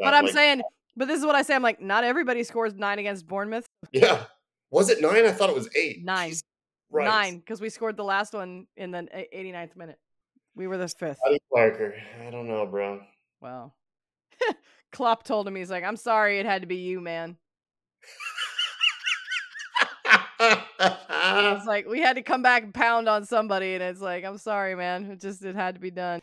But I'm like, saying, but this is what I say. I'm like, not everybody scores nine against Bournemouth. Yeah. Was it nine? I thought it was eight. Nine. Right. Nine, because we scored the last one in the 89th minute. We were the fifth. Scotty Parker. I don't know, bro. Well, Klopp told him, he's like, I'm sorry it had to be you, man. it's like we had to come back and pound on somebody, and it's like, I'm sorry, man. It just it had to be done.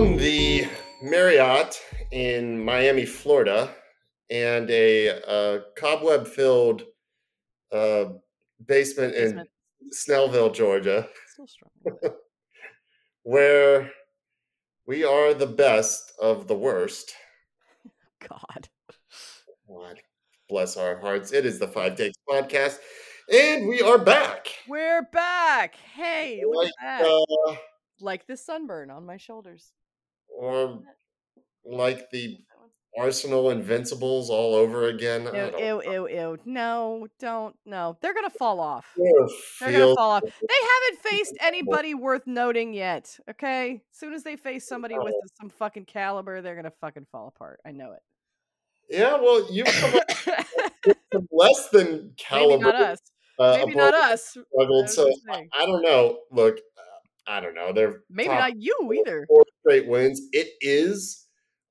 From the Marriott in Miami, Florida, and a, a cobweb-filled uh, basement, basement in Snellville, Georgia, where we are the best of the worst. God. God bless our hearts. It is the Five Takes podcast, and we are back. We're back. Hey, like, uh, like the sunburn on my shoulders. Or like the Arsenal Invincibles all over again. Ew, ew, ew, ew. No, don't. No, they're gonna fall off. They're gonna fall off. They haven't faced anybody worth noting yet. Okay, as soon as they face somebody with some fucking caliber, they're gonna fucking fall apart. I know it. Yeah, well, you've come up less than caliber. Maybe not us. Uh, Maybe not us. Struggled, so I, I, don't know. Look, I don't know. They're maybe not you either. Four straight wins. It is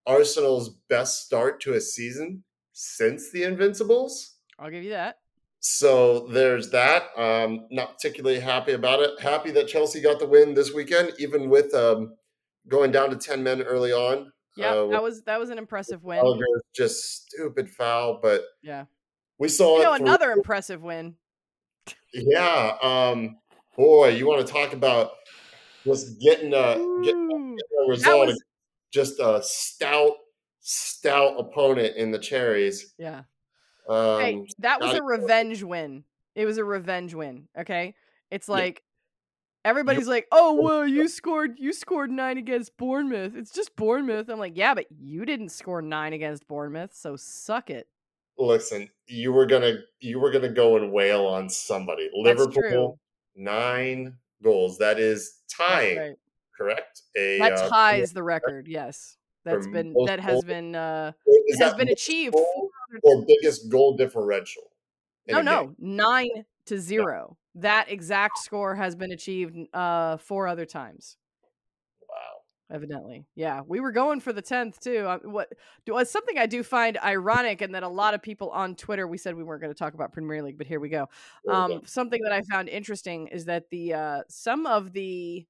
Arsenal's best start to a season since the Invincibles. I'll give you that. So there's that. Um, not particularly happy about it. Happy that Chelsea got the win this weekend, even with um, going down to ten men early on. Yeah, uh, that was that was an impressive win. just stupid foul, but yeah, we saw you know, another impressive win. Yeah, um, boy, you want to talk about just getting a, getting a result, was, just a stout, stout opponent in the cherries. Yeah. Um, hey, that was a revenge win. It was a revenge win. Okay, it's like Everybody's like, "Oh, well, you scored you scored 9 against Bournemouth. It's just Bournemouth." I'm like, "Yeah, but you didn't score 9 against Bournemouth, so suck it." Listen, you were going to you were going to go and wail on somebody. Liverpool 9 goals. That is tying, right. correct? A That uh, ties the record. Yes. That's been that has goals. been uh has been achieved or biggest goal differential. No, no, game. 9 to 0 that exact score has been achieved uh four other times. Evidently. Yeah, we were going for the 10th too. Uh, what do uh, something I do find ironic and that a lot of people on Twitter we said we weren't going to talk about Premier League, but here we go. Um something that I found interesting is that the uh some of the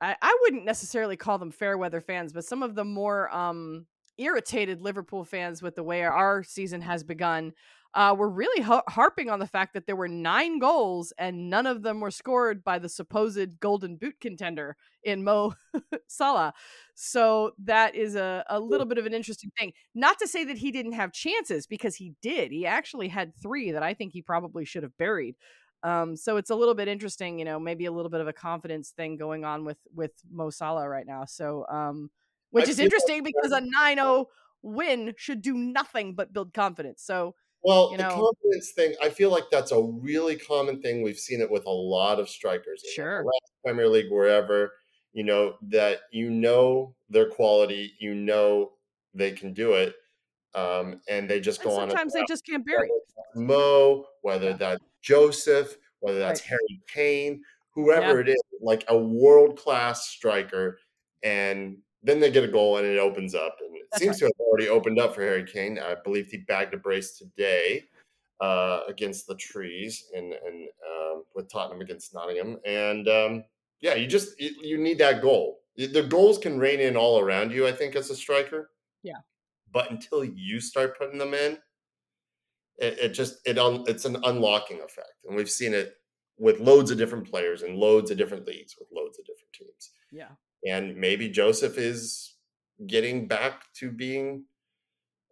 I, I wouldn't necessarily call them fair weather fans, but some of the more um irritated Liverpool fans with the way our season has begun uh, were really ha- harping on the fact that there were nine goals and none of them were scored by the supposed golden boot contender in Mo Salah. So that is a, a little bit of an interesting thing. Not to say that he didn't have chances because he did. He actually had three that I think he probably should have buried. Um, so it's a little bit interesting, you know, maybe a little bit of a confidence thing going on with with Mo Salah right now. So um, which I is interesting because a 9-0 win should do nothing but build confidence. So well, you know, the confidence thing, I feel like that's a really common thing. We've seen it with a lot of strikers. Sure. Premier League, wherever, you know, that you know their quality, you know they can do it. Um, and they just and go sometimes on. Sometimes they just can't bury Mo, whether yeah. that's Josef, whether that's right. Harry Kane, whoever yeah. it is, like a world class striker. And then they get a goal and it opens up. And it That's seems right. to have already opened up for Harry Kane. I believe he bagged a brace today uh, against the trees and and um, with Tottenham against Nottingham. And um, yeah, you just you, you, need that goal. The goals can rain in all around you. I think as a striker. Yeah. But until you start putting them in, it, it just it un, it's an unlocking effect, and we've seen it with loads of different players and loads of different leagues with loads of different teams. Yeah and maybe Josef is getting back to being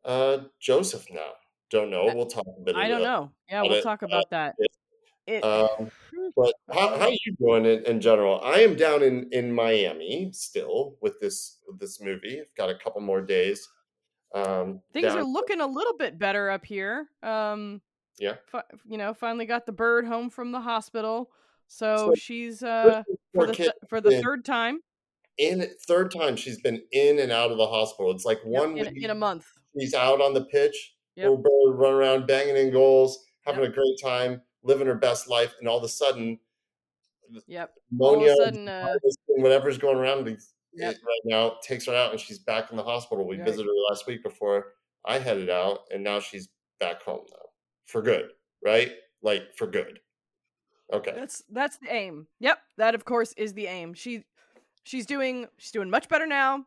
uh, Josef now. Don't know. We'll talk a bit. I don't know. Yeah, we'll it. talk uh, about that. It, um, but how, how are you doing in, in, general? I am down in, in Miami still with this with this movie. I've got a couple more days Um, Things down- are looking a little bit better up here. Um, Yeah. fi- you know, finally got the bird home from the hospital, so So, she's uh for the for the third time in third time she's been in and out of the hospital. It's like Yep, one in, a- week in a month. she's out on the pitch, Yep. little bird run around banging in goals, having Yep. a great time, living her best life, and all of a sudden Yep. All of a pneumonia, sudden, uh, whatever's going around Yep. right now takes her out, and she's back in the hospital. We Right. visited her last week before I headed out, and now she's back home now for good, right? Like for good. Okay. That's that's the aim. Yep, that of course is the aim. She she's doing she's doing much better now.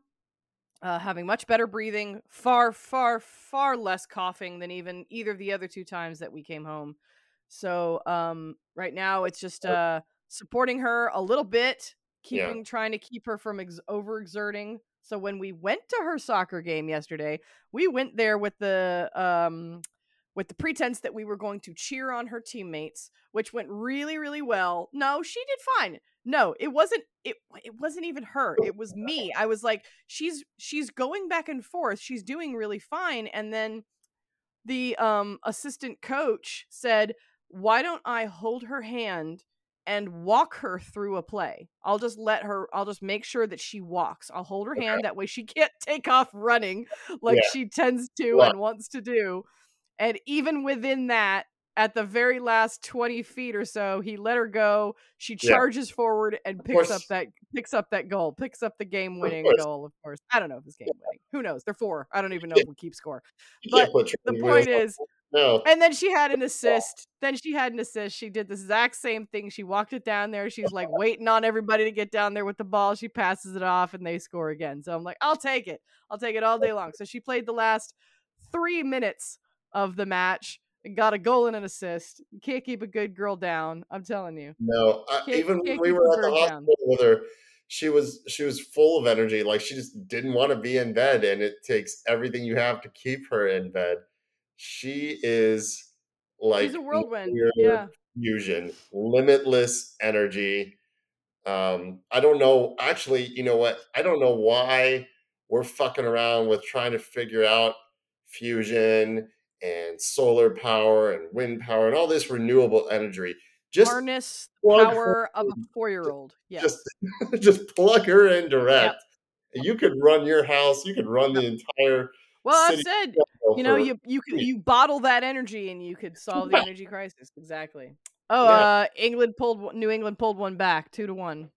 Uh, having much better breathing, far far far less coughing than even either of the other two times that we came home. So um right now it's just uh supporting her a little bit, Yeah. keeping trying to keep her from ex- overexerting. So when we went to her soccer game yesterday, we went there with the um with the pretense that we were going to cheer on her teammates, which went really really well. No, she did fine. No, it wasn't it it wasn't even her. It was me. I was like she's she's going back and forth. She's doing really fine and then the um assistant coach said, "Why don't I hold her hand and walk her through a play? I'll just let her I'll just make sure that she walks. I'll hold her hand that way she can't take off running like Yeah. she tends to and wants to do." And even within that, at the very last 20 feet or so, he let her go. She Yeah. charges forward and picks up that picks up that goal, picks up the game winning goal, of course. I don't know if it's game winning. Who knows? They're four. I don't even know Yeah. if we keep score. But the point is, no. and then she had an assist. Then she had an assist. She did the exact same thing. She walked it down there. She's like waiting on everybody to get down there with the ball. She passes it off and they score again. So I'm like, I'll take it. I'll take it all day long. So she played the last three minutes of the match and got a goal and an assist. You can't keep a good girl down. I'm telling you. No, I, Can't- even when we were at the bird down. hospital with her, she was she was full of energy. Like she just didn't want to be in bed, and it takes everything you have to keep her in bed. She is like She's a whirlwind. Yeah. fusion, limitless energy. Um, I don't know. Actually, you know what? I don't know why we're fucking around with trying to figure out fusion and solar power and wind power and all this renewable energy. Just Harness her power of a four year old. Yes. just just plug her in direct. You could run your house. You could run the entire. well, I said, you know, you you could you bottle that energy and you could solve the energy crisis. Exactly. Oh, Yeah. uh, England pulled New England pulled one back, two to one.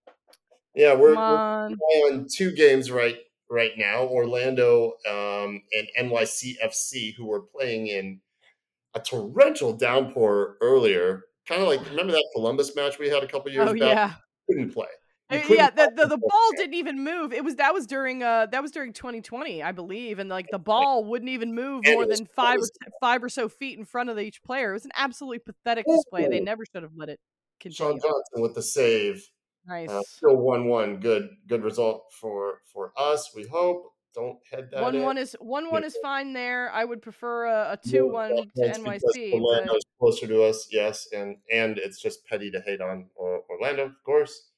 yeah, we're, we're on two games right right now. Orlando um, and NYCFC, who were playing in a torrential downpour earlier. Kind of like remember that Columbus match we had a couple years Oh back. yeah, Couldn't play. Uh, yeah. The, the the ball didn't even move. It was that was during uh that was during 2020, I believe, and like the ball wouldn't even move more than five or five or so feet in front of each player. It was an absolutely pathetic display. They never should have let it Sean. Johnson with the save. Nice. Uh, still one one. Good good result for for us. We hope. Don't head that One in. one is one one is fine there. I would prefer a, a No two one to NYC. But closer to us, yes, and and it's just petty to hate on Orlando, of course.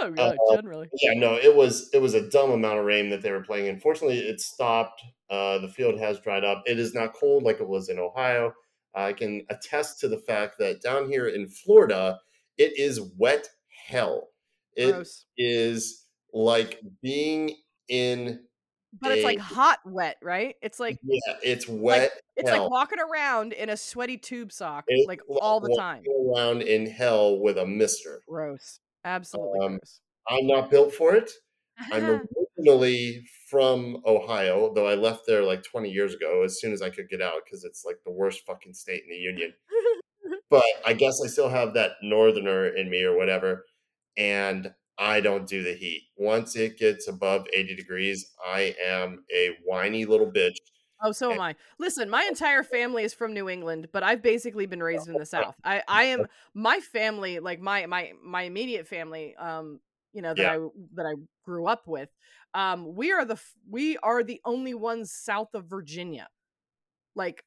oh yeah, Uh, generally. Yeah, no, it was it was a dumb amount of rain that they were playing in. Fortunately, it stopped. Uh, the field has dried up. It is not cold like it was in Ohio. I can attest to the fact that down here in Florida, it is wet hell. It is Gross. like being in But it's like hot wet, right? It's like yeah, it's wet it's like walking around in a sweaty tube sock, It's like like all the time. around in hell with a mister. Gross. Absolutely Um, gross. I'm not built for it. I'm originally from Ohio, though I left there like 20 years ago as soon as I could get out because it's like the worst fucking state in the union. But I guess I still have that northerner in me or whatever. And I don't do the heat. Once it gets above 80 degrees, I am a whiny little bitch. Oh, so am I. Listen, my entire family is from New England, but I've basically been raised in the South. I, I am my family, like my my my immediate family, um, you know that Yeah. I that I grew up with. Um, we are the we are the only ones south of Virginia. Like,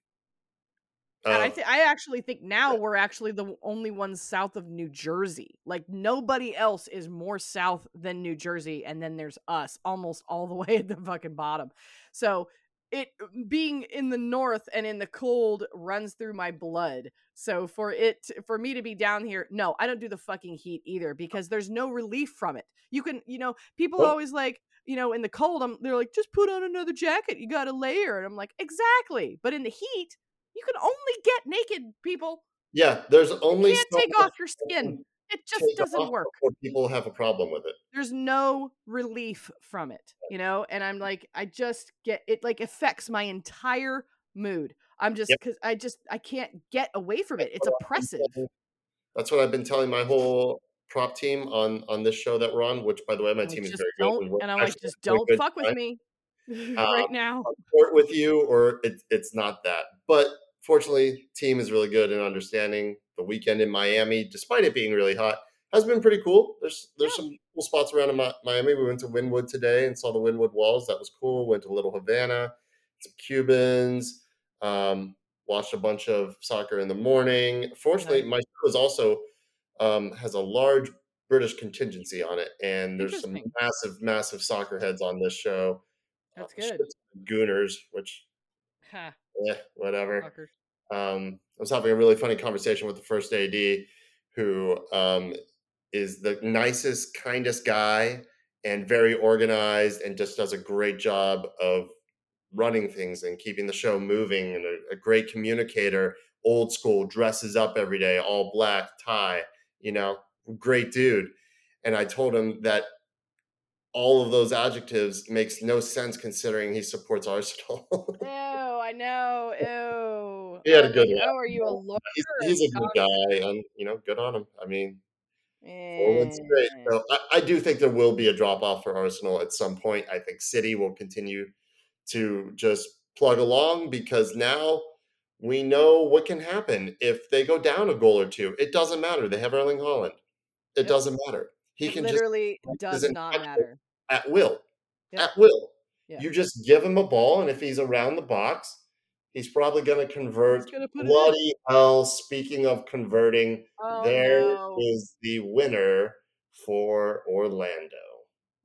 and I Uh, th- I actually think now we're actually the only ones south of New Jersey. Like nobody else is more south than New Jersey, and then there's us, almost all the way at the fucking bottom. So it being in the north and in the cold runs through my blood. So for it for me to be down here, no, I don't do the fucking heat either because there's no relief from it. You can, you know, people always like, you know, in the cold, I'm they're like, just put on another jacket. You got a layer, and I'm like, exactly. But in the heat, you can only get naked, people. Yeah, there's You only can't so take off your skin. It just doesn't work. people have a problem with it. there's no relief from it you know and i'm like i just get it like affects my entire mood i'm just Yep. because i just i can't get away from it it's oppressive That's what I've been telling my whole prop team on on this show that we're on. Which, by the way, my I'm team is very good. And i'm like just don't fuck with time. me Um, right now I'll support with you, or it, it's not that. But fortunately, team is really good in understanding. The weekend in Miami, despite it being really hot, has been pretty cool. There's there's some cool spots around in Miami. We went to Wynwood today and saw the Wynwood Walls. That was cool. Went to Little Havana, some Cubans. Um, watched a bunch of soccer in the morning. Fortunately, Nice. my show is also um, has a large British contingency on it, and there's some massive, massive soccer heads on this show. That's Uh, good. Gooners, which Ha, yeah, whatever. fuckers. Um, I was having a really funny conversation with the first AD, who um, is the nicest, kindest guy, and very organized, and just does a great job of running things and keeping the show moving, and a, a great communicator. Old school, dresses up every day, all black tie. You know, great dude. And I told him that all of those adjectives makes no sense considering he supports Arsenal. I know. Ew. He had a good laugh, Oh, are you a lawyer? he's, he's a good guy, and you know, good on him. I mean, great. So I, I do think there will be a drop off for Arsenal at some point. I think City will continue to just plug along because now we know what can happen if they go down a goal or two. It doesn't matter. They have Erling Haaland. It Yep. doesn't matter. He can just literally does not matter. at will. Yep. At will. Yeah. You just give him a ball, and if he's around the box, he's probably going to convert. Gonna put it in. Bloody hell! Speaking of converting, Oh, there is no. the winner for Orlando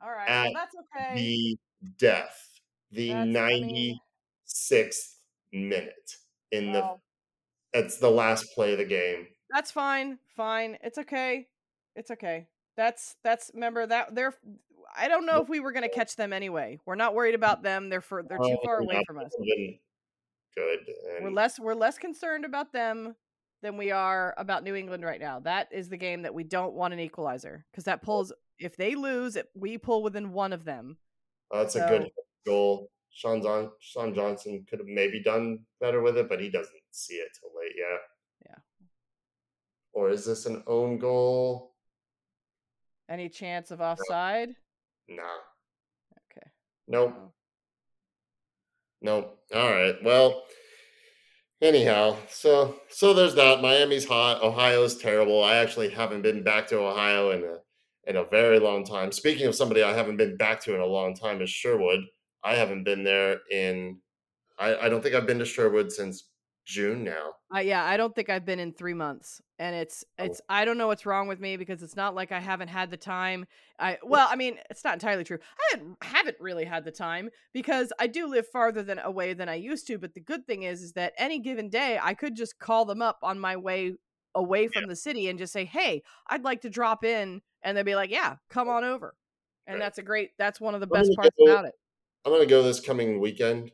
All right. at Well, that's okay. the death, the That's- I mean- ninety sixth minute in the. Oh. It's the last play of the game. that's fine. Fine. It's okay. It's okay. That's that's remember that they're I don't know if we were gonna catch them anyway. We're not worried about them. They're for they're too Oh, far away from us. Good. We're less we're less concerned about them than we are about New England right now. That is the game that we don't want an equalizer because that pulls if they lose, it, we pull within one of them. Oh, that's a good goal. Sean, John, Sean Johnson could have maybe done better with it, but he doesn't see it till late. Yeah. Yeah. Or is this an own goal? Any chance of offside? Nah. Okay. Nope. Oh. Nope. All right. Well, anyhow, so so there's that. Miami's hot. Ohio's terrible. I actually haven't been back to Ohio in a in a very long time. Speaking of somebody I haven't been back to in a long time is Sherwood. I haven't been there in I, I don't think I've been to Sherwood since June now. Uh, yeah, I don't think I've been in three months, and it's Oh. it's I don't know what's wrong with me because it's not like I haven't had the time. I well, I mean, it's not entirely true. I haven't, haven't really had the time because I do live farther than away than I used to. But the good thing is, is that any given day I could just call them up on my way away from the city and just say, "Hey, I'd like to drop in," and they'd be like, "Yeah, come on over." And Right. that's a great. That's one of the I'm best parts go- about it. I'm gonna go this coming weekend.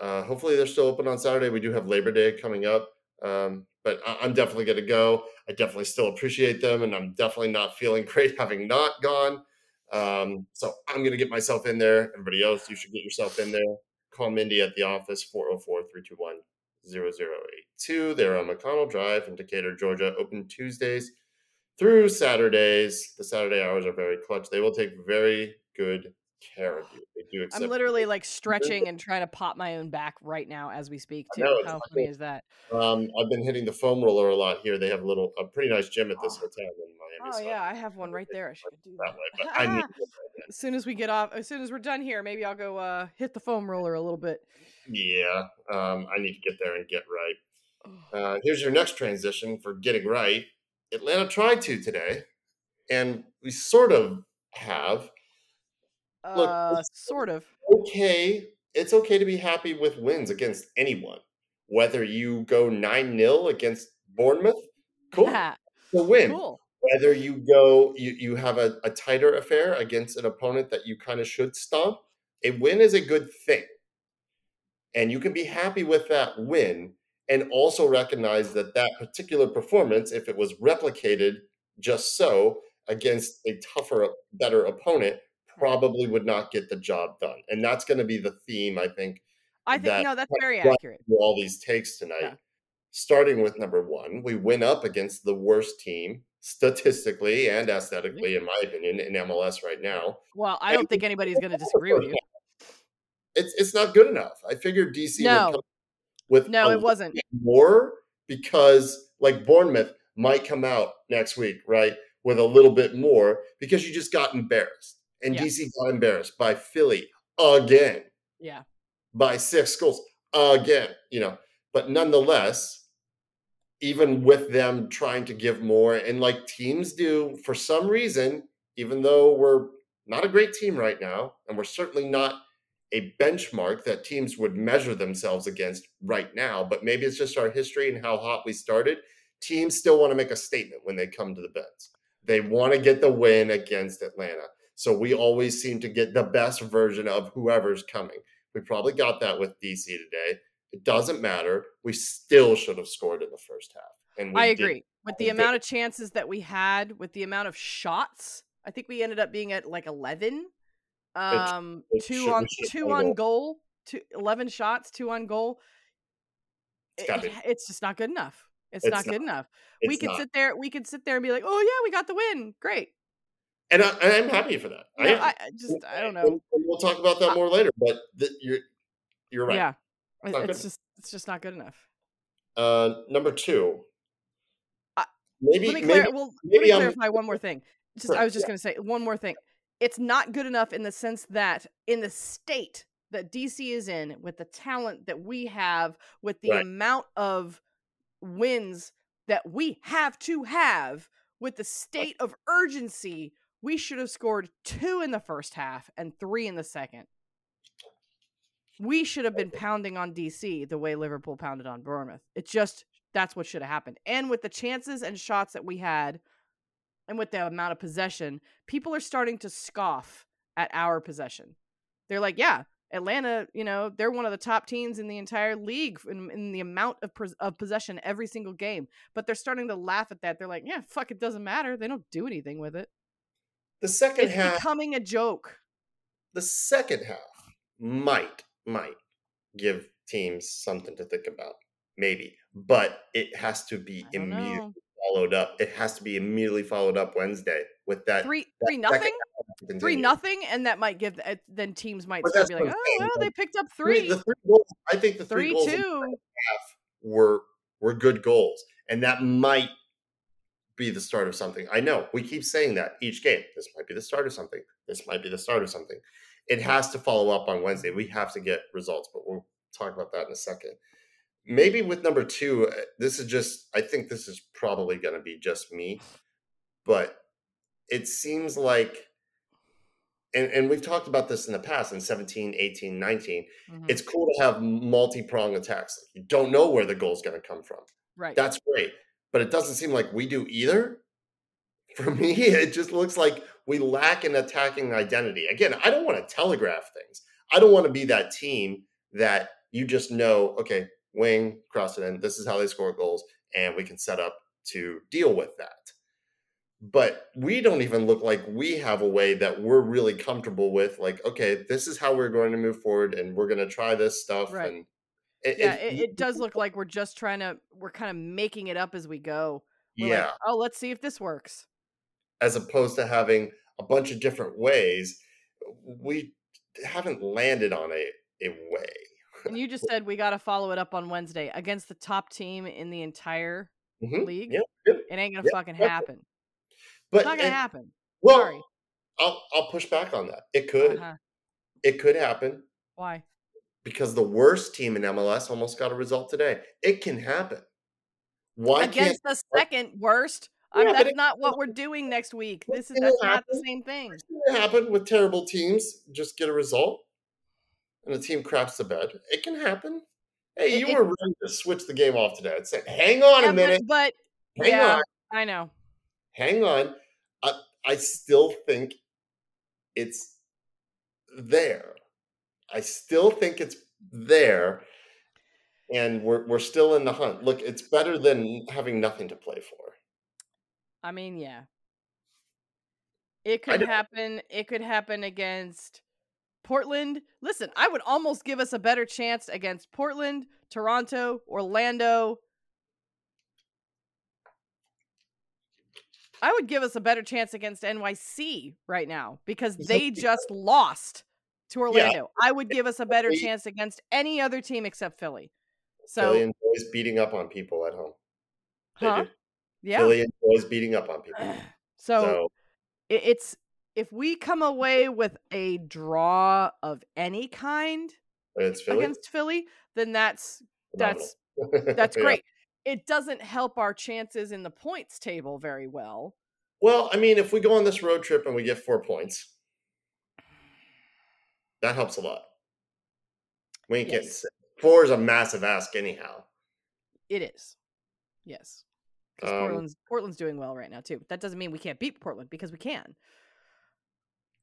Uh, hopefully they're still open on Saturday. We do have Labor Day coming up, um, but I- I'm definitely gonna go. I definitely still appreciate them, and I'm definitely not feeling great having not gone. Um, so I'm gonna get myself in there. Everybody else, you should get yourself in there. Call Mindy at the office 404-321-0082. They're on McConnell Drive in Decatur, Georgia. Open Tuesdays through Saturdays. The Saturday hours are very clutch. They will take very good care of you. They do accept. I'm literally like stretching and trying to pop my own back right now as we speak. Too. know, How funny is that? Um, I've been hitting the foam roller a lot here. They have a little, a pretty nice gym at this Oh. hotel in Miami. Oh so yeah, I have one right there. I should do that that. way. But I need to get as soon as we get off, as soon as we're done here, maybe I'll go uh, hit the foam roller a little bit. Yeah, um, I need to get there and get right. Uh, here's your next transition for getting right. Atlanta tried to today, and we sort of have. Look, uh, sort of. okay it's okay to be happy with wins against anyone. Whether you go 9 0 against Bournemouth, cool. a win. Cool. Whether you go, you, you have a, a tighter affair against an opponent that you kind of should stomp, a win is a good thing. And you can be happy with that win and also recognize that that particular performance, if it was replicated just so against a tougher, better opponent, probably would not get the job done. And that's going to be the theme, I think. I think that no, that's very accurate. All these takes tonight. Yeah. Starting with number one, we went up against the worst team statistically and mm-hmm. aesthetically, in my opinion, in MLS right now. Well, I don't and think anybody's going to disagree with you. It's it's not good enough. I figured DC no. with no, it wasn't more because like Bournemouth might come out next week, right, with a little bit more because you just got embarrassed and yeah. DC got embarrassed by Philly again. Yeah. By six goals again, you know. But nonetheless, even with them trying to give more, and like teams do for some reason, even though we're not a great team right now, and we're certainly not a benchmark that teams would measure themselves against right now, but maybe it's just our history and how hot we started. Teams still want to make a statement when they come to the Benz. They want to get the win against Atlanta. So we always seem to get the best version of whoever's coming. We probably got that with DC today. It doesn't matter. We still should have scored in the first half. And I agree. Did. With the amount of chances that we had, with the amount of shots, I think we ended up being at like 11. Um, it, it two on two on goal, two, 11 shots, two on goal. It, it's just not good enough. It's, it's not, not, good enough. we could not. sit there. We could sit there and be like, "Oh yeah, we got the win. Great." And, I, am happy for that. No, I, I, just I don't know. we'll talk about that more later. But the, you're you're right. Yeah, it's, it's just it's just not good enough. Uh, number two. maybe let me, clar- maybe, well, maybe let me clarify I'm, one more thing. Just I was just yeah. going to say one more thing. It's not good enough in the sense that in the state that DC is in, with the talent that we have, with the right. amount of wins that we have to have, with the state of urgency we should have scored two in the first half and three in the second. We should have been pounding on DC the way Liverpool pounded on Bournemouth. It just that's what should have happened. And with the chances and shots that we had, and with the amount of possession, people are starting to scoff at our possession. They're like, "Yeah, Atlanta, you know, they're one of the top teams in the entire league in, in the amount of, of possession every single game. But they're starting to laugh at that. They're like, yeah, fuck, it doesn't matter. They don't do anything with it. The second it's half becoming a joke. The second half might might give teams something to think about, maybe, but it has to be immediately know. followed up. It has to be immediately followed up Wednesday with that three that three nothing. Three nothing, and that might give uh, then teams might start be like, oh well, they picked up three. three the three goals, I think the three, three two were were good goals, and that might be the start of something. I know we keep saying that each game. This might be the start of something. This might be the start of something. It has to follow up on Wednesday. We have to get results, but we'll talk about that in a second. Maybe with number two, uh, this is just, I think this is probably going to be just me, but it seems like, and, and we've talked about this in the past in 17, 18, 19. Mm-hmm. It's cool to have multi pronged attacks. You don't know where the goal is going to come from. Right. That's great but it doesn't seem like we do either. For me, it just looks like we lack an attacking identity. Again, I don't want to telegraph things. I don't want to be that team that you just know, okay, wing, cross it in, this is how they score goals, and we can set up to deal with that. But we don't even look like we have a way that we're really comfortable with. Like, okay, this is how we're going to move forward, and we're going to try this stuff. Right. And it, yeah, it, it, does look like we're just trying to we're kind of making it up as we go. We're yeah. Like, oh, let's see if this works. As opposed to having a bunch of different ways, we haven't landed on a a way. and you just said we got to follow it up on Wednesday against the top team in the entire mm-hmm. league. Yep. Yep. It ain't gonna yep. fucking happen. But it's not gonna and, happen. Well, Sorry. I'll I'll push back on that. It could. Uh-huh. It could happen. Why? Because the worst team in MLS almost got a result today. It can happen. Why against the second worst? Yeah, that's not what we're doing next week. This is that's not the same thing. It happen with terrible teams. Just get a result. and the team craps the bed. It can happen. Hey, It- you it- were ready to switch the game off today. I said, hang on Yeah, a minute. but, but Hang yeah, on. I know. Hang on. I, I still think it's there. I still think it's there. And we're we're still in the hunt. Look, it's better than having nothing to play for. I mean, yeah. It could happen. It could happen against Portland. Listen, I would almost give us a better chance against Portland, Toronto, Orlando. I would give us a better chance against NYC right now because they just lost to Orlando. I would give us a better chance against any other team except Philly. So, Philly enjoys beating up on people at home. They huh? do. Yeah. Philly enjoys beating up on people. so So it's if we come away with a draw of any kind it's Philly. against Philly, then that's Phenomenal. that's that's Yeah. great. It doesn't help our chances in the points table very well. Well, I mean, if we go on this road trip and we get four points, that helps a lot. We ain't getting Yes. Four is a massive ask, anyhow. It is. Yes. Um, Portland's Portland's doing well right now too. That doesn't mean we can't beat Portland because we can.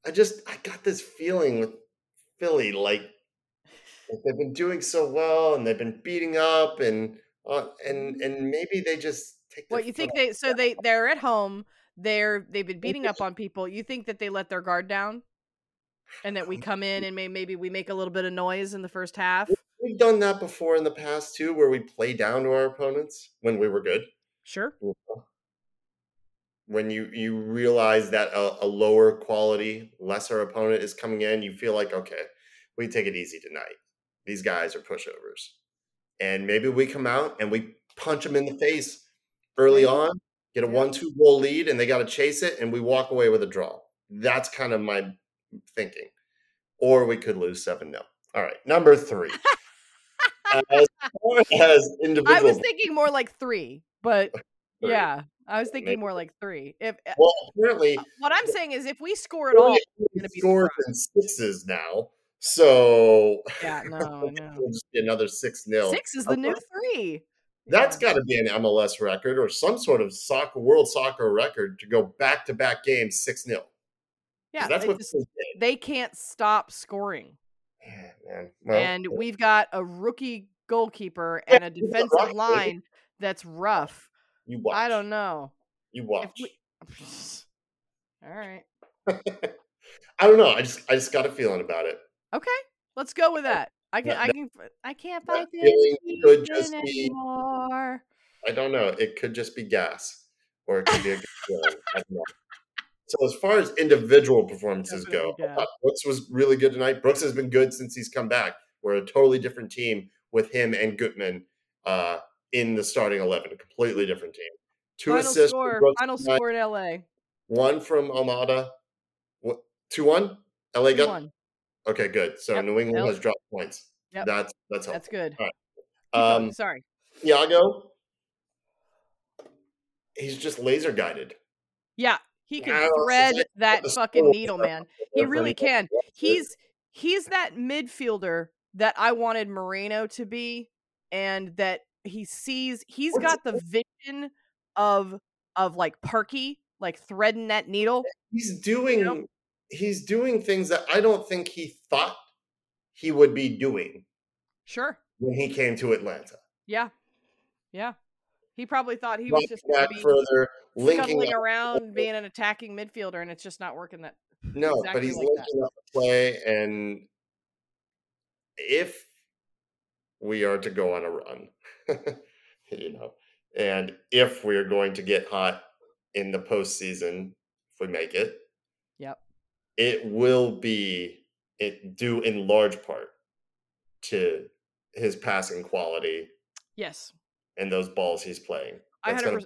I just I got this feeling with Philly, like, they've been doing so well and they've been beating up and uh, and and maybe they just take. What you think they so they they're at home, they're they've been beating up on people. You think that they let their guard down? And that we um, come in and may, maybe we make a little bit of noise in the first half. We've done that before in the past too, where we play down to our opponents when we were good. Sure. when you you realize that a, a lower quality, lesser opponent is coming in, you feel like okay, we take it easy tonight. These guys are pushovers, and maybe we come out and we punch them in the face early on, get a one-two goal lead, and they got to chase it, and we walk away with a draw. That's kind of my thinking, or we could lose seven 0 All right, number three. as far as individual, I was thinking more like three, but Three. yeah, I was Maybe. thinking more like three. If uh, well, apparently what I'm saying is, if we score it all, be scores in sixes now. So yeah, no, I just be another six 0 Six is the new three. That's Yeah. got to be an MLS record or some sort of soccer world soccer record to go back to back games six 0 yeah. that's they, what just, they can't stop scoring, Yeah, man. Well, and we've got a rookie goalkeeper and a defensive line that's rough. you watch. I don't know. You watch. we, all right, I don't know. I just I just got a feeling about it. okay, let's go with that. I can, That- I can, I can't fight feeling could just season be- anymore. I don't know. It could just be gas, or it could be a good feeling. I don't know. So as far as individual performances go, Definitely I gas. Brooks was really good tonight. Brooks has been good since he's come back. We're a totally different team with him and Gutman uh, in the starting eleven, a completely different team. Two Final assists score, final tonight, score in LA. one from Almada. What two one? LA got one. okay, good. So Yep, New England yep. has dropped points. Yep. That's that's helpful. That's good. Right. Um, Sorry. Thiago, he's just laser guided. Yeah, he can thread that fucking needle, man. He really can. who watched it. He's he's that midfielder that I wanted Moreno to be, and that he sees. he's got the vision of of like Parky, like threading that needle. he's doing he's doing things that I don't think he thought he would be doing Sure. when he came to Atlanta. Yeah. Yeah. He probably thought he was just back be further, linking around, being an attacking midfielder, and it's just not working. That no, but he's like that. linking up the play, and if we are to go on a run, you know, and if we are going to get hot in the postseason, if we make it, Yep. it will be it due in large part to his passing quality Yes. And those balls he's playing. I had a.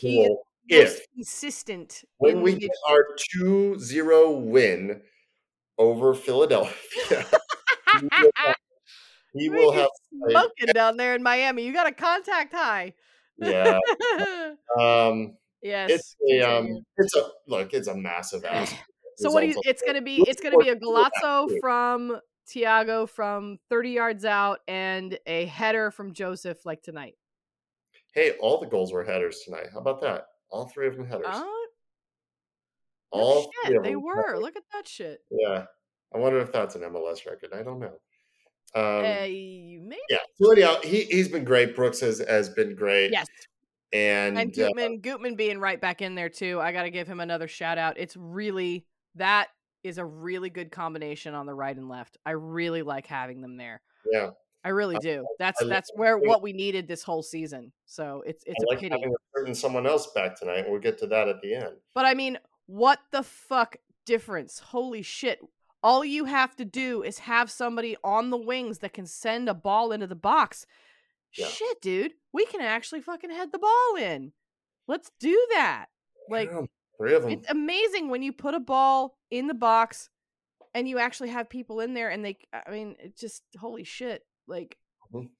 He is role if consistent when we get our 2-0 win over Philadelphia, he will have, he will have smoking down there in Miami. You got a contact high. yeah. Um, yes. it's a um, it's a look, it's a massive ass. so what do you? It's gonna be. It's gonna be a go Golazo from Thiago from 30 yards out and a header from Josef like tonight. Hey, all the goals were headers tonight. How about that? All three of them headers. Uh, all no three shit, of they them were. headers. Look at that shit. Yeah. I wonder if that's an MLS record. I don't know. Um, uh, maybe. yeah. So anyhow, he he's been great. Brooks has has been great. Yes. And, And uh, Gutman, Gutman being right back in there too. I got to give him another shout out. It's really that is a really good combination on the right and left. I really like having them there. yeah, I really do. That's I that's where what we needed this whole season. So it's it's I a like pity. having a certain someone else back tonight. We'll get to that at the end. But I mean, what the fuck difference? Holy shit. All you have to do is have somebody on the wings that can send a ball into the box. Yeah. Shit, dude. We can actually fucking head the ball in. Let's do that. Like three of them. it's amazing when you put a ball in the box and you actually have people in there and they I mean, it just holy shit. Like Mhm.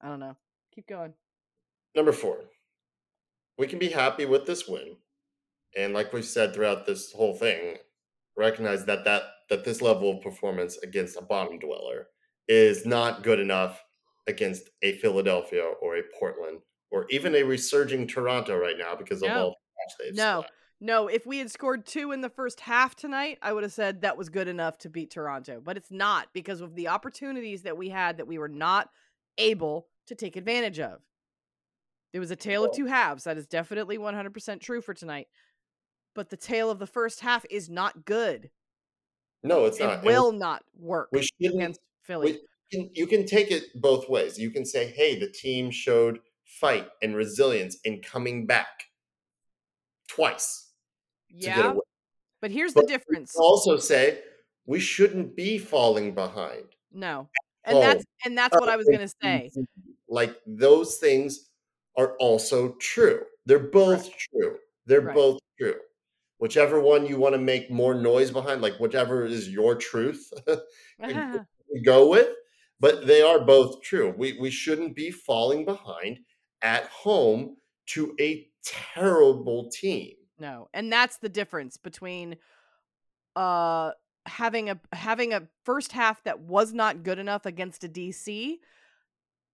I don't know. Keep going. Number four, we can be happy with this win, and like we've said throughout this whole thing, recognize that that that this level of performance against a bottom dweller is not good enough against a Philadelphia or a Portland or even a resurging Toronto right now because of No. all the match they've No. No, if we had scored two in the first half tonight, I would have said that was good enough to beat Toronto. But it's not because of the opportunities that we had that we were not able to take advantage of. There was a tale of two halves. That is definitely 100% true for tonight. But the tale of the first half is not good. No, it's It not. We- will not work we against Philly. we, can, you can take it both ways. You can say, hey, the team showed fight and resilience in coming back twice yeah, but here's But the difference. Also say we shouldn't be falling behind. No. And Oh. that's and that's what I was going to say. Like those things are also true. They're both true. They're Right. both true. Whichever one you want to make more noise behind, like whichever is your truth, go with. But they are both true. We we shouldn't be falling behind at home to a terrible team. No, and that's the difference between uh having a having a first half that was not good enough against a DC.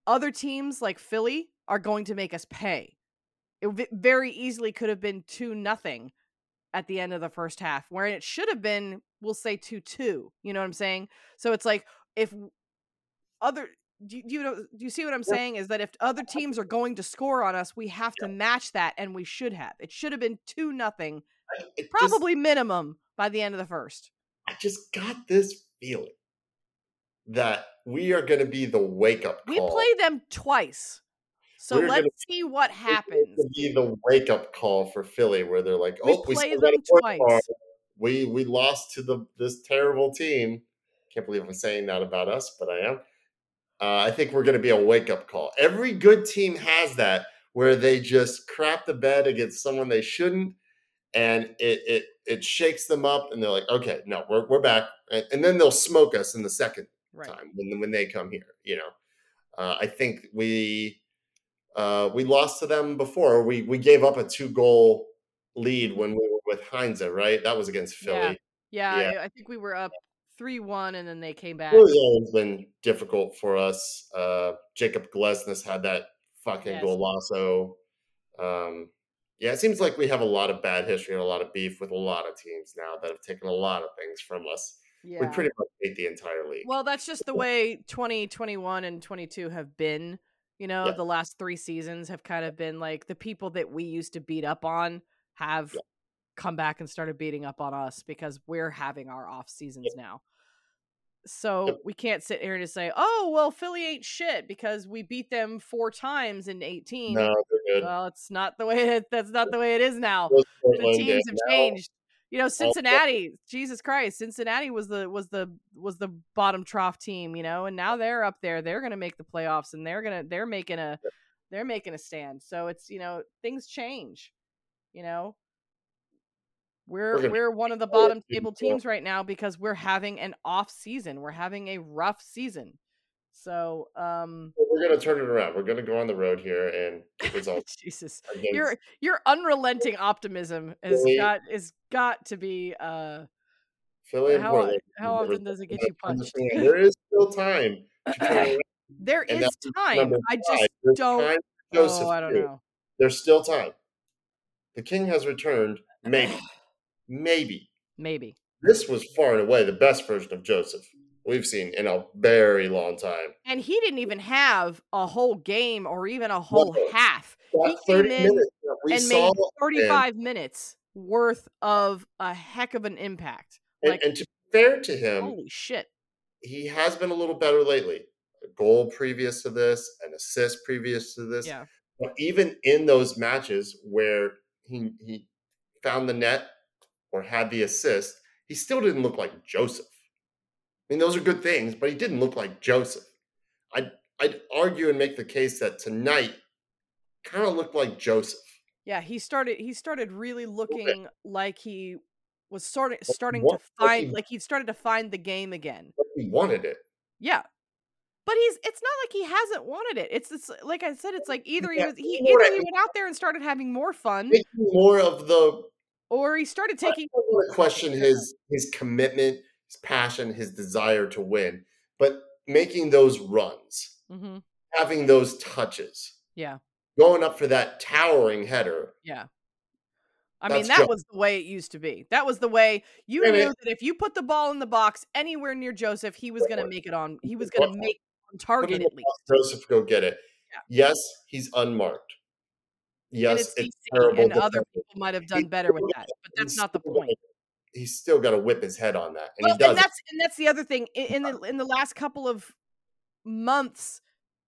Other teams like Philly are going to make us pay. It very easily could have been two nothing at the end of the first half, where it should have been, we'll say two two. You know what I'm saying? So it's like if other do you, do you know do you see what I'm saying? Is that if other teams are going to score on us, we have to match that, and we should have. It should have been two nothing, It just- probably minimum by the end of the first. I just got this feeling that we are going to be the wake up We play them twice, so We're let's gonna- see what happens. be the wake up call for Philly, where they're like, "Oh, we play still them twice. hard. We we lost to the this terrible team. Can't believe I'm saying that about us, but I am. Uh, I think we're going to be a wake up call. Every good team has that, where they just crap the bed against someone they shouldn't, and it it it shakes them up, and they're like, "Okay, no, we're we're back," and, and then they'll smoke us in the second Right. time when when they come here. You know, uh, I think we uh, we lost to them before. We we gave up a two goal lead when we were with Heinze, right? That was against Philly. Yeah, Yeah. I, I think we were up three one, and then they came back. Philly's always been difficult for us. Uh, Jakob Glesnes had that fucking Yes. golazo. Um, yeah, it seems like we have a lot of bad history and a lot of beef with a lot of teams now that have taken a lot of things from us. Yeah. We pretty much hate the entire league. Well, that's just the way 2021 and 22 have been. You know, Yeah. the last three seasons have kind of been like the people that we used to beat up on have Yeah. Come back and started beating up on us because we're having our off seasons now. So Yep. we can't sit here and just say, "Oh, well, Philly ain't shit because we beat them four times in 18." no, they're good. Well, it's not the way it, that's not the way it is now. The teams have changed. You know, Cincinnati, Jesus Christ, Cincinnati was the was the was the bottom trough team, you know, and now they're up there. They're going to make the playoffs and they're going to they're making a they're making a stand. So it's, you know, things change. You know, we're We're we're, one of the bottom table teams right now because we're having an off season. We're having a rough season. So, um We're gonna turn it around. We're gonna go on the road here and get results Jesus. against your your unrelenting optimism has Really? got is got to be uh Philly and How, Portland. how often does it get you punched? There is still time. to turn around. There is time. I just There's don't. Josef Oh, I don't too. know. There's still time. The king has returned. Maybe. Maybe. Maybe. This was far and away the best version of Josef we've seen in a very long time. And he didn't even have a whole game or even a whole No. half. That He came in minutes that we and saw made him, 35 minutes worth of a heck of an impact. and, Like, and to be fair to him, holy shit. he has been a little better lately. A goal previous to this, an assist previous to this. Yeah. But even in those matches where he he found the net or had the assist, he still didn't look like Josef. I mean, those are good things, but he didn't look like Josef. I'd I'd argue and make the case that tonight kind of looked like Josef. Yeah, he started he started really looking like he was sort of starting to find he- like he started to find the game again. He wanted it. Yeah. But he's it's not like he hasn't wanted it. It's it's like I said, it's like either he was he you know what either he went out there and started having more fun more of the or he started taking I don't want to question his his commitment, his passion, his desire to win, but making those runs, hmm having those touches, Yeah. going up for that towering header. Yeah. I mean, that was the way it used to be. That was the way you And knew it- that if you put the ball in the box anywhere near Josef, he was going to make it on. He was going to make on target at least. Josef, go get it. Yeah. Yes, he's unmarked. Yes, it's it's, and other people might have done better with that, but that's not the point. He's still got to whip his head on that, and Well, he does. and that's and that's the other thing in, in the in the last couple of months.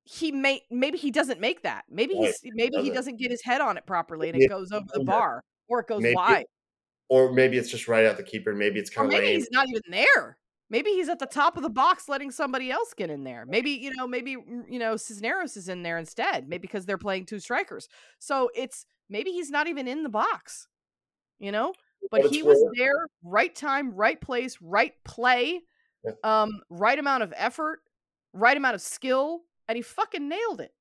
He may maybe he doesn't make that. Maybe Right, he's maybe he doesn't. get his head on it properly and Maybe it goes over the bar or it goes Maybe- wide. or maybe it's just right out the keeper. Maybe it's Or kind of maybe lame. he's not even there. Maybe he's at the top of the box letting somebody else get in there. Maybe, you know, maybe mm, you know, Cisneros is in there instead. Maybe because they're playing two strikers. So it's maybe he's not even in the box. You know? But he was there, right time, right place, right play, um, right amount of effort, right amount of skill, and he fucking nailed it.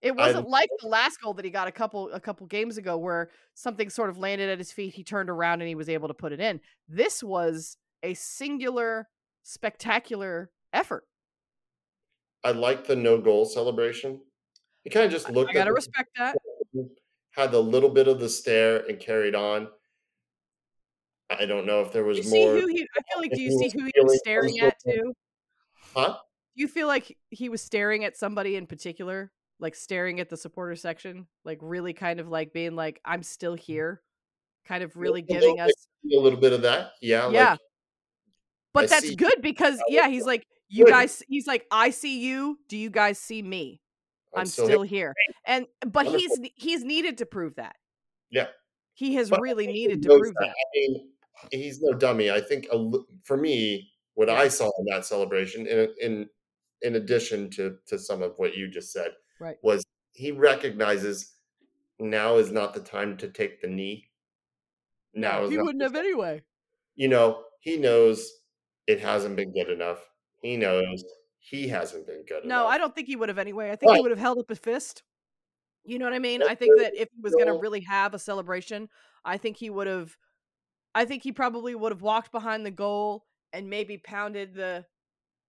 It wasn't like the last goal that he got a couple a couple games ago where something sort of landed at his feet, he turned around and he was able to put it in. This was a singular spectacular effort. I like the no goal celebration. He kind of just looked. I got to at the- respect that. had a little bit of the stare and carried on. I don't know if there was you see more. who he I feel like do you see who he was staring at too? Huh? Do you feel like he was staring at somebody in particular? Like staring at the supporter section? Like really kind of like being like, I'm still mm. here? Kind of really giving us a little bit of that. Yeah. Yeah. Like, But I that's good because yeah, he's like, you Good. guys he's like, I see you. Do you guys see me? I'm, still still, here. here. And but he's Wonderful. he's needed to prove that. Yeah. He has But really needed to prove that. I mean, he's no dummy. I think a for me, what I saw in that celebration, in in in addition to to some of what you just said, Right. was he recognizes now is not the time to take the knee. Now is he wouldn't have anyway. you know, he knows it hasn't been good enough. He knows he hasn't been good No, enough. No, I don't think he would have anyway. I think he would have held up a fist. You know what I mean? I think that if he was going to really have a celebration, I think he would have I think he probably would have walked behind the goal and maybe pounded the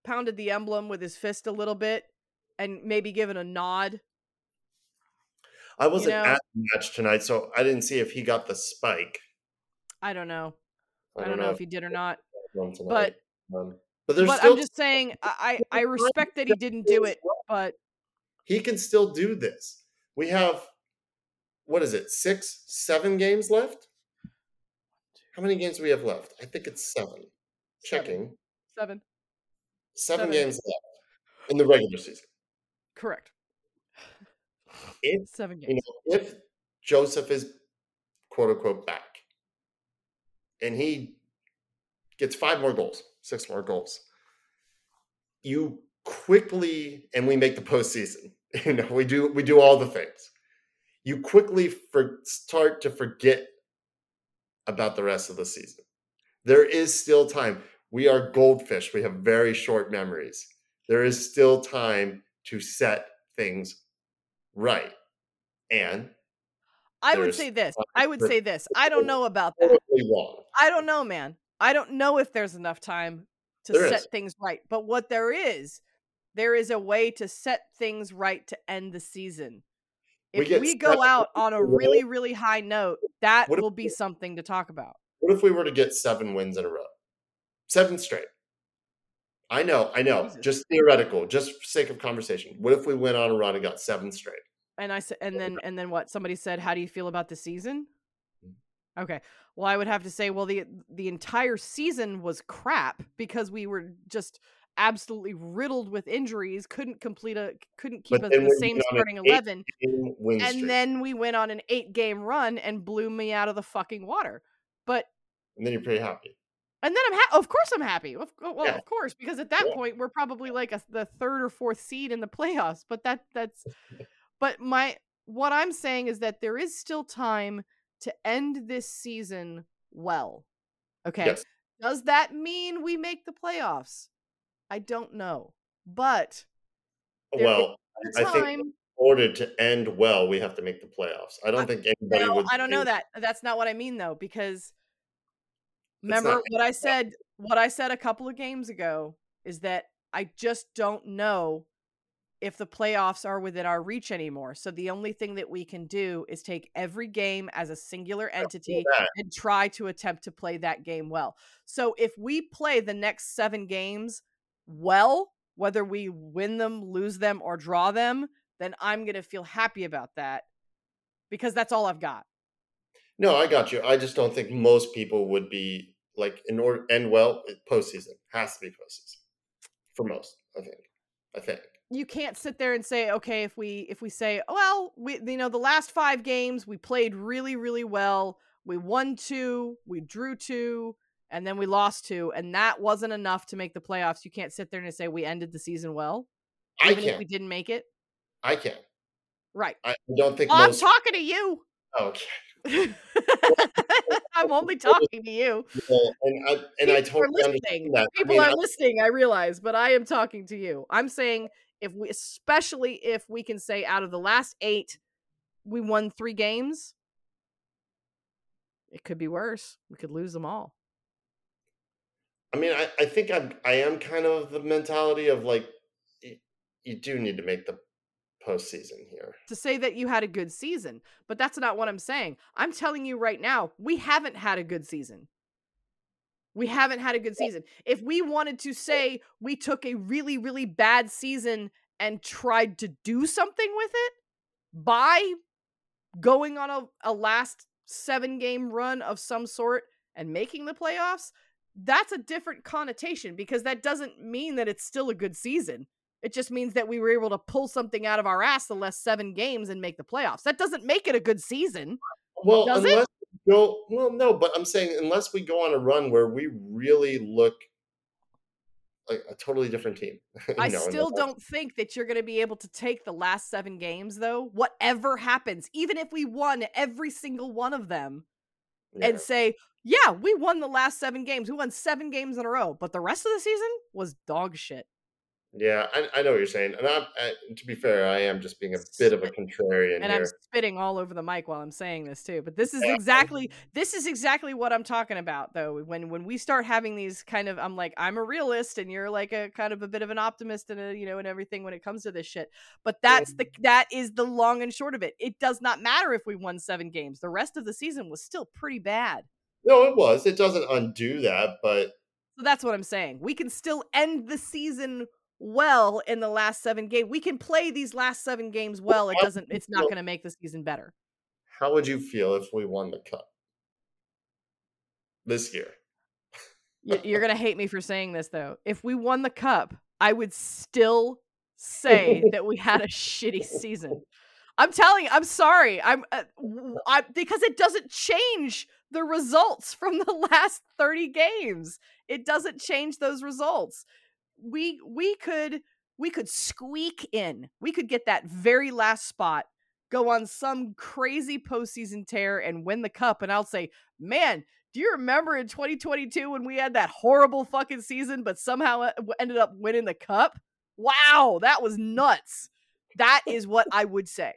pounded the emblem with his fist a little bit and maybe given a nod. I wasn't know- at the match tonight, so I didn't see if he got the spike. I don't know. I don't, know if he did or not. But um, but there's but still I'm just saying I I respect that he didn't do it, but he can still do this. We have what is it, six, seven games left? How many games do we have left? I think it's seven. Checking. seven. Seven, Seven. games left in the regular season. Correct. If Seven you games. know, if Josef is quote unquote back and he gets five more goals, six more goals, you quickly and we make the postseason. You know, we do we do all the things. You quickly for, start to forget about the rest of the season. There is still time. We are goldfish. We have very short memories. There is still time to set things right. And I would say this. I would say this. I don't know about that. totally. I don't know, man. I don't know if there's enough time to There set is. things right. But what there is, there is a way to set things right to end the season. If get we go out on a in a row. really, really high note, that will be we- something to talk about. What if we were to get seven wins in a row? Seven straight. I know, I know. Jesus. Just theoretical, just for sake of conversation. What if we went on a run and got seven straight? And I said, and then, and then what? Somebody said, "How do you feel about the season?" Okay. Well, I would have to say, well, the the entire season was crap because we were just absolutely riddled with injuries. Couldn't complete a, couldn't keep then the same went on an starting eleven. And streak. then we went on an eight game run and blew me out of the fucking water. But and then you're pretty happy. and then I'm ha- of course I'm happy. Of, oh, well, Yeah. of course, because at that Yeah. point we're probably like a, the third or fourth seed in the playoffs. But that that's but my what I'm saying is that there is still time to end this season well. Okay. Yes. Does that mean we make the playoffs? I don't know. But Well, I think in order to end well, we have to make the playoffs. I don't I- think anybody No, would. I don't know that. That's not what I mean though, because remember what I said. What I said a couple of games ago is that I just don't know if the playoffs are within our reach anymore. So the only thing that we can do is take every game as a singular entity and try to attempt to play that game well. So if we play the next seven games well, whether we win them, lose them, or draw them, then I'm going to feel happy about that because that's all I've got. No, I got you. I just don't think most people would be like in order end well it- postseason has to be postseason for most. I think. I think. You can't sit there and say okay if we if we say well we you know the last five games we played really really well. We won two we drew two and then we lost two and that wasn't enough to make the playoffs. You can't sit there and say we ended the season well I even if we didn't make it. I can. right. I don't think well, i'm talking to you. Okay. i'm only talking to you. Well, and I and I People are totally understand that. I people mean, are I- listening i realize but i am talking to you. I'm saying if we especially if we can say out of the last eight we won three games it could be worse. We could lose them all. I mean, I, I think I'm I am kind of the mentality of like you, you do need to make the postseason here. to say that you had a good season but that's not what i'm saying. I'm telling you right now we haven't had a good season we haven't had a good season if we wanted to say we took a really really bad season and tried to do something with it by going on a, a last seven game run of some sort and making the playoffs that's a different connotation because that doesn't mean that it's still a good season it just means that we were able to pull something out of our ass the last seven games and make the playoffs. That doesn't make it a good season. Well, Does it? unless we go well, no, but I'm saying unless we go on a run where we really look like a totally different team. I know, still don't think that you're going to be able to take the last seven games, though, whatever happens, even if we won every single one of them, yeah. and say, yeah, we won the last seven games. We won seven games in a row, but the rest of the season was dog shit. Yeah, I, I know what you're saying, and I'm I, to be fair, I am just being a bit of a contrarian and I'm spitting all over the mic while I'm saying this too. But this is Yeah. exactly this is exactly what I'm talking about though. When when we start having these kind of I'm like I'm a realist and you're like a kind of a bit of an optimist and a, you know and everything when it comes to this shit. But that's the that is the long and short of it. It does not matter if we won 7 games. The rest of the season was still pretty bad. No, it was. It doesn't undo that, but So that's what I'm saying. We can still end the season well in the last 7 games. We can play these last 7 games well. It doesn't it's not going to make the season better. how would you feel if we won the cup this year? You're gonna hate me for saying this though. If we won the cup, I would still say that we had a shitty season. I'm telling you, I'm sorry. I'm, uh, I because it doesn't change the results from the last 30 games. It doesn't change those results. We we could we could squeak in. We could get that very last spot, go on some crazy postseason tear and win the cup and I'll say, "Man, do you remember in 2022 when we had that horrible fucking season, but somehow ended up winning the cup? Wow, that was nuts. That is what I would say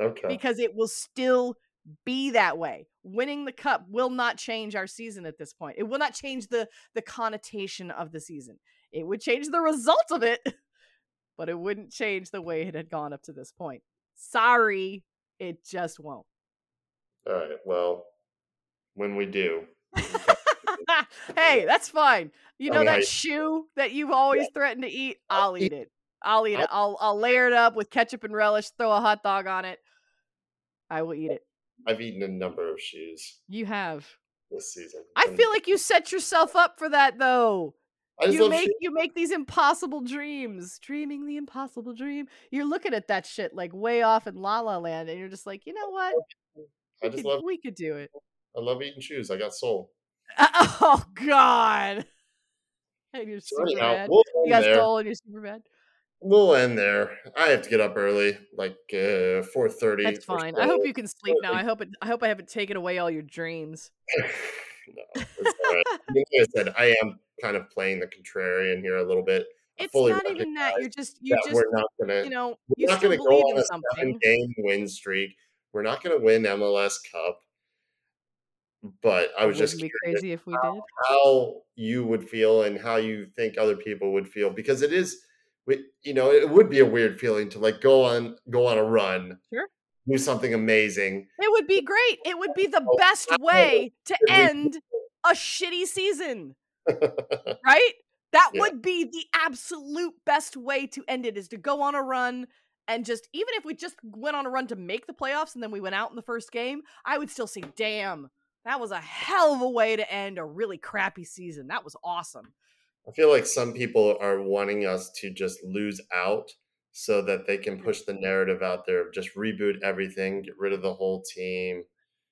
Okay. because it will still be that way. Winning the cup will not change our season at this point. It will not change the the connotation of the season. It would change the result of it, but it wouldn't change the way it had gone up to this point. Sorry, it just won't. All right. Well, when we do. hey, that's fine. You know that shoe that you've always yeah. threatened to eat? I'll eat it. I'll eat it. I'll I'll layer it up with ketchup and relish, throw a hot dog on it. I will eat it. I've eaten a number of shoes. You have. This season. I feel like you set yourself up for that though. You make shoes. you make these impossible dreams, dreaming the impossible dream. You're looking at that shit like way off in La La Land, and you're just like, you know what? I just could, love. We could do it. I love eating shoes. I got soul. oh God. And you're super bad. We'll you got soul and you're super bad. We'll end there. I have to get up early, like uh, four thirty. That's fine. I hope you can sleep now. I hope it. I hope I haven't taken away all your dreams. no, like I said, I am kind of playing the contrarian here a little bit. It's not even that. You're just you just we're not gonna you know we're not gonna go on a something. seven game win streak. We're not gonna win MLS Cup. But I was just be crazy if we how, did. How you would feel and how you think other people would feel because it is we, you know, it would be a weird feeling to like go on go on a run. Sure. Do something amazing. It would be great. It would be the oh, best way to end a shitty season. right? That yeah. would be the absolute best way to end it is to go on a run and just even if we just went on a run to make the playoffs and then we went out in the first game, I would still say, damn, that was a hell of a way to end a really crappy season. That was awesome. I feel like some people are wanting us to just lose out so that they can mm-hmm. push the narrative out there of just reboot everything, get rid of the whole team.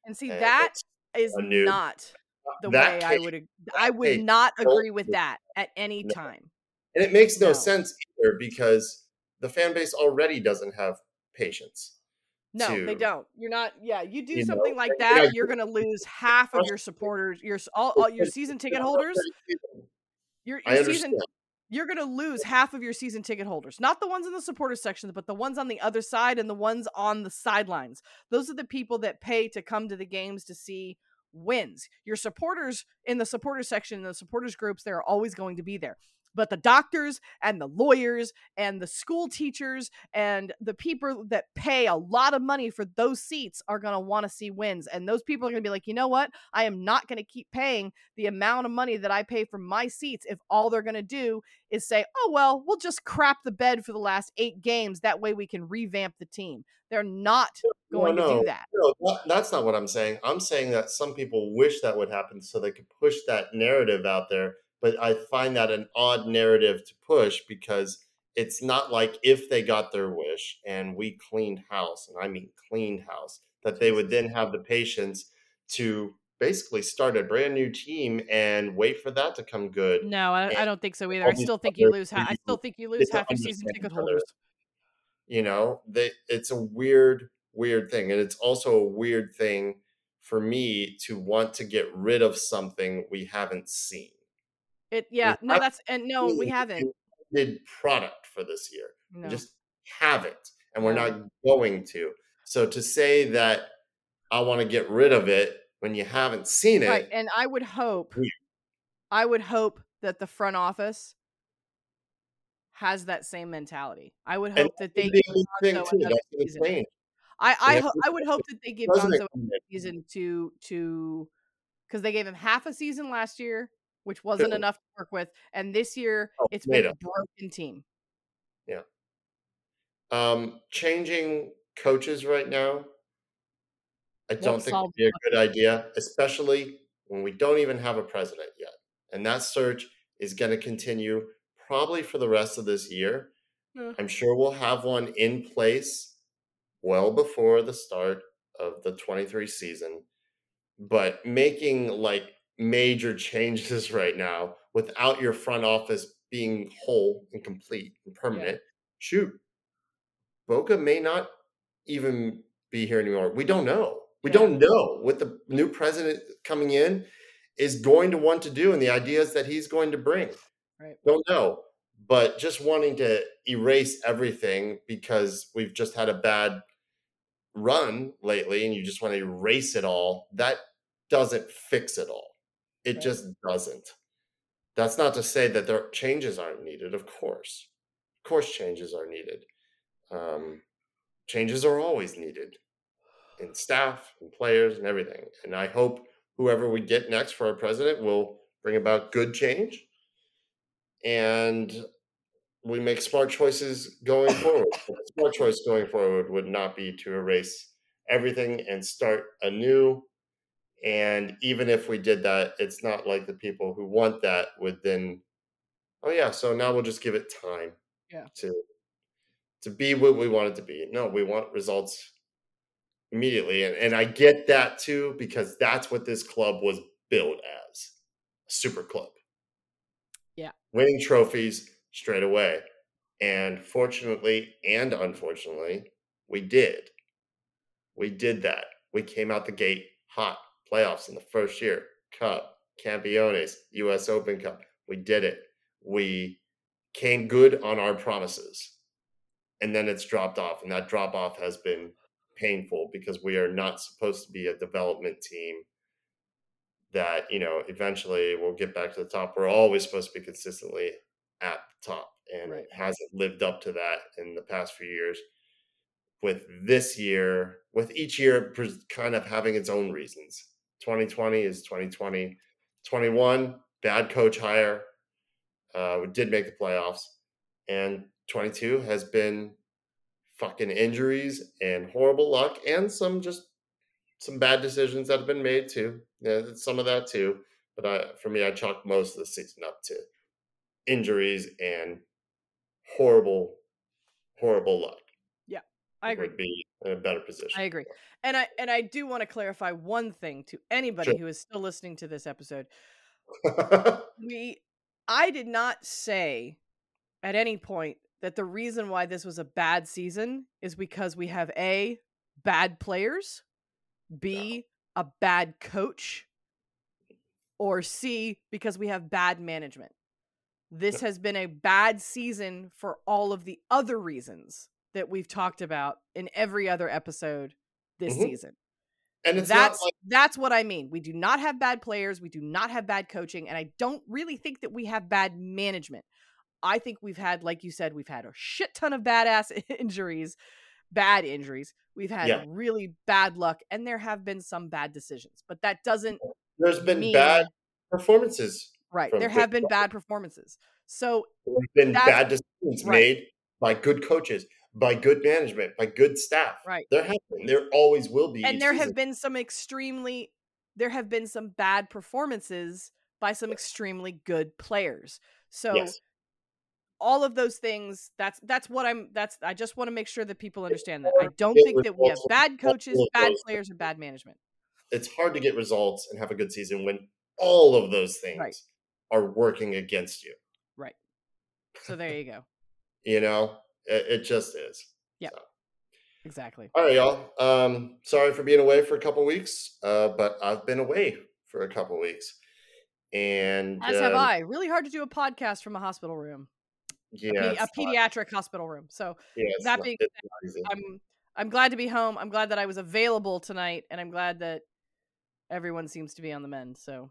And see, and that is not the way I would I would not agree with that at any no. time. And it makes no, no sense either because the fan base already doesn't have patience. No, to, they don't. You're not. Yeah, you do you something know, like that, yeah, you're going to lose half of your supporters, your all, all your season ticket holders. Your, your season you're going to lose half of your season ticket holders. Not the ones in the supporters section, but the ones on the other side and the ones on the sidelines. Those are the people that pay to come to the games to see wins. Your supporters in the supporters section, the supporters groups, they're always going to be there but the doctors and the lawyers and the school teachers and the people that pay a lot of money for those seats are going to want to see wins and those people are going to be like you know what? I am not going to keep paying the amount of money that i pay for my seats if all they're going to do is say oh well we'll just crap the bed for the last eight games that way we can revamp the team they're not going no, no, to do that. no, that's not what i'm saying. I'm saying that some people wish that would happen so they could push that narrative out there but I find that an odd narrative to push because it's not like if they got their wish and we cleaned house, and I mean cleaned house, that they would then have the patience to basically start a brand new team and wait for that to come good. No, I, I don't think so either. I still think you lose. Ha- I still think you lose half your season ticket holders. You know, they, it's a weird, weird thing, and it's also a weird thing for me to want to get rid of something we haven't seen. It yeah, no, that's and no, we haven't. Did product for this year. No. We just haven't, and we're not going to. So to say that I want to get rid of it when you haven't seen it, right? And I would hope, I would hope that the front office has that same mentality. I would hope and that they give Gonzo I I, ho- I would hope that they give Gonzo a season to to because they gave him half a season last year which wasn't enough to work with. And this year, oh, it's been a broken team. Yeah. Um, changing coaches right now, I Won't don't think would be a good idea, especially when we don't even have a president yet. And that search is going to continue probably for the rest of this year. Yeah. I'm sure we'll have one in place well before the start of the 23 season. But making like major changes right now without your front office being whole and complete and permanent. Yeah. Shoot, Boca may not even be here anymore. We don't know. We yeah. don't know what the new president coming in is going to want to do and the ideas that he's going to bring. Right. Don't know. But just wanting to erase everything because we've just had a bad run lately and you just want to erase it all, that doesn't fix it all. It right. just doesn't. That's not to say that there changes aren't needed. Of course, of course, changes are needed. Um, changes are always needed in staff and players and everything. And I hope whoever we get next for our president will bring about good change and we make smart choices going forward. smart choice going forward would not be to erase everything and start anew. And even if we did that, it's not like the people who want that would then, oh yeah, so now we'll just give it time yeah. to to be what we want it to be. No, we want results immediately. And, and I get that too, because that's what this club was built as a super club. Yeah. Winning trophies straight away. And fortunately and unfortunately, we did. We did that. We came out the gate hot. Playoffs in the first year, Cup, Campeones, US Open Cup. We did it. We came good on our promises. And then it's dropped off. And that drop off has been painful because we are not supposed to be a development team that you know eventually we'll get back to the top we're always supposed to be consistently at the top and right. it hasn't lived up to that in the past few years with this year with each year kind of having its own reasons 2020 is 2020 21 bad coach hire uh, we did make the playoffs and 22 has been fucking injuries and horrible luck and some just some bad decisions that have been made too. Yeah, some of that too. But I, for me, I chalk most of the season up to injuries and horrible, horrible luck. I agree. Would be in a better position. I agree, and I and I do want to clarify one thing to anybody sure. who is still listening to this episode. we, I did not say at any point that the reason why this was a bad season is because we have a bad players, b a bad coach, or c because we have bad management. This has been a bad season for all of the other reasons that we've talked about in every other episode this mm-hmm. season. And that's like- that's what I mean. We do not have bad players, we do not have bad coaching, and I don't really think that we have bad management. I think we've had, like you said, we've had a shit ton of badass injuries, bad injuries. We've had yeah. really bad luck, and there have been some bad decisions. But that doesn't. There's been mean, bad performances. Right. There have been bad performances. So there's been bad decisions right. made by good coaches, by good management, by good staff. Right. There have been. There always will be. And there season. have been some extremely. There have been some bad performances by some extremely good players. So yes all of those things that's that's what i'm that's i just want to make sure that people understand that i don't think that we have bad coaches bad players or bad management it's hard to get results and have a good season when all of those things right. are working against you right so there you go you know it, it, just is yeah so. exactly all right y'all um sorry for being away for a couple weeks uh but i've been away for a couple weeks and as um, have i really hard to do a podcast from a hospital room yeah, a, a pediatric not, hospital room. So yeah, that being said, I'm I'm glad to be home. I'm glad that I was available tonight, and I'm glad that everyone seems to be on the mend. So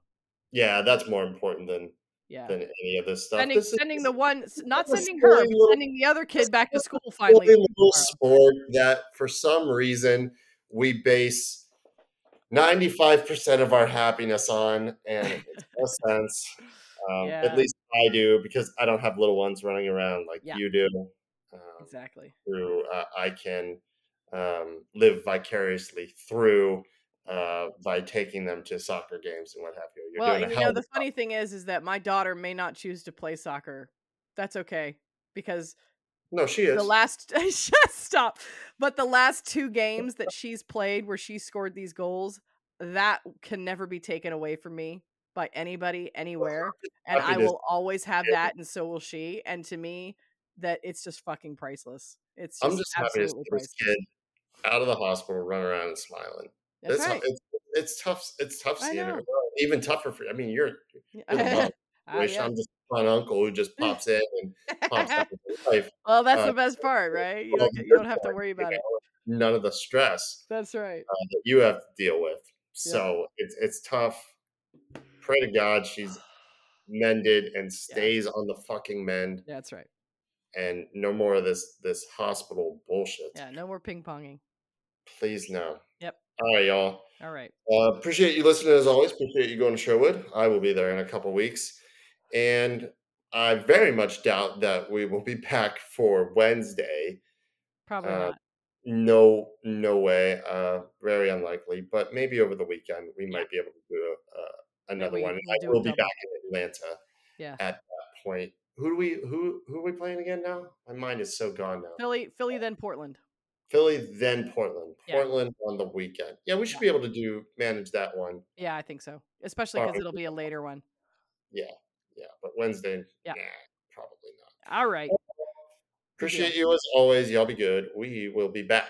yeah, that's more important than yeah than any of this stuff. Sending, this sending is, the one, not sending her, little, sending the other kid back to school finally. Little sport that for some reason we base ninety five percent of our happiness on, and it makes no sense. Um, yeah. At least I do because I don't have little ones running around like yeah. you do. Um, exactly. Through uh, I can um, live vicariously through uh, by taking them to soccer games and what have you. You're well, you know, the funny thing is, is that my daughter may not choose to play soccer. That's okay because no, she is the last. stop. But the last two games that she's played where she scored these goals, that can never be taken away from me by anybody anywhere and i will always have that and so will she and to me that it's just fucking priceless it's just i'm just happy to see this kid out of the hospital run around and smiling That's it's, right. it's, it's tough it's tough seeing it even tougher for i mean you're, you're uh, yeah. i'm just an uncle who just pops in and pops out life well that's uh, the best part right you don't, you don't have to worry about it none of the stress. That's right. Uh, that you have to deal with. So yeah. it's it's tough. Pray to God she's mended and stays yeah. on the fucking mend. That's right. And no more of this this hospital bullshit. Yeah, no more ping ponging. Please no. Yep. All right, y'all. All right. Uh, appreciate you listening as always. Appreciate you going to Sherwood. I will be there in a couple weeks. And I very much doubt that we will be back for Wednesday. Probably uh, not. No, no way. Uh, very unlikely. But maybe over the weekend we might be able to do a, another one. We'll I will be back in Atlanta. Yeah. At that point, who do we who who are we playing again now? My mind is so gone now. Philly, Philly, then Portland. Philly, then Portland. Portland yeah. on the weekend. Yeah, we should yeah. be able to do manage that one. Yeah, I think so. Especially because it'll be a later one. Yeah, yeah. But Wednesday, yeah, nah, probably not. All right. Appreciate you as always. Y'all be good. We will be back.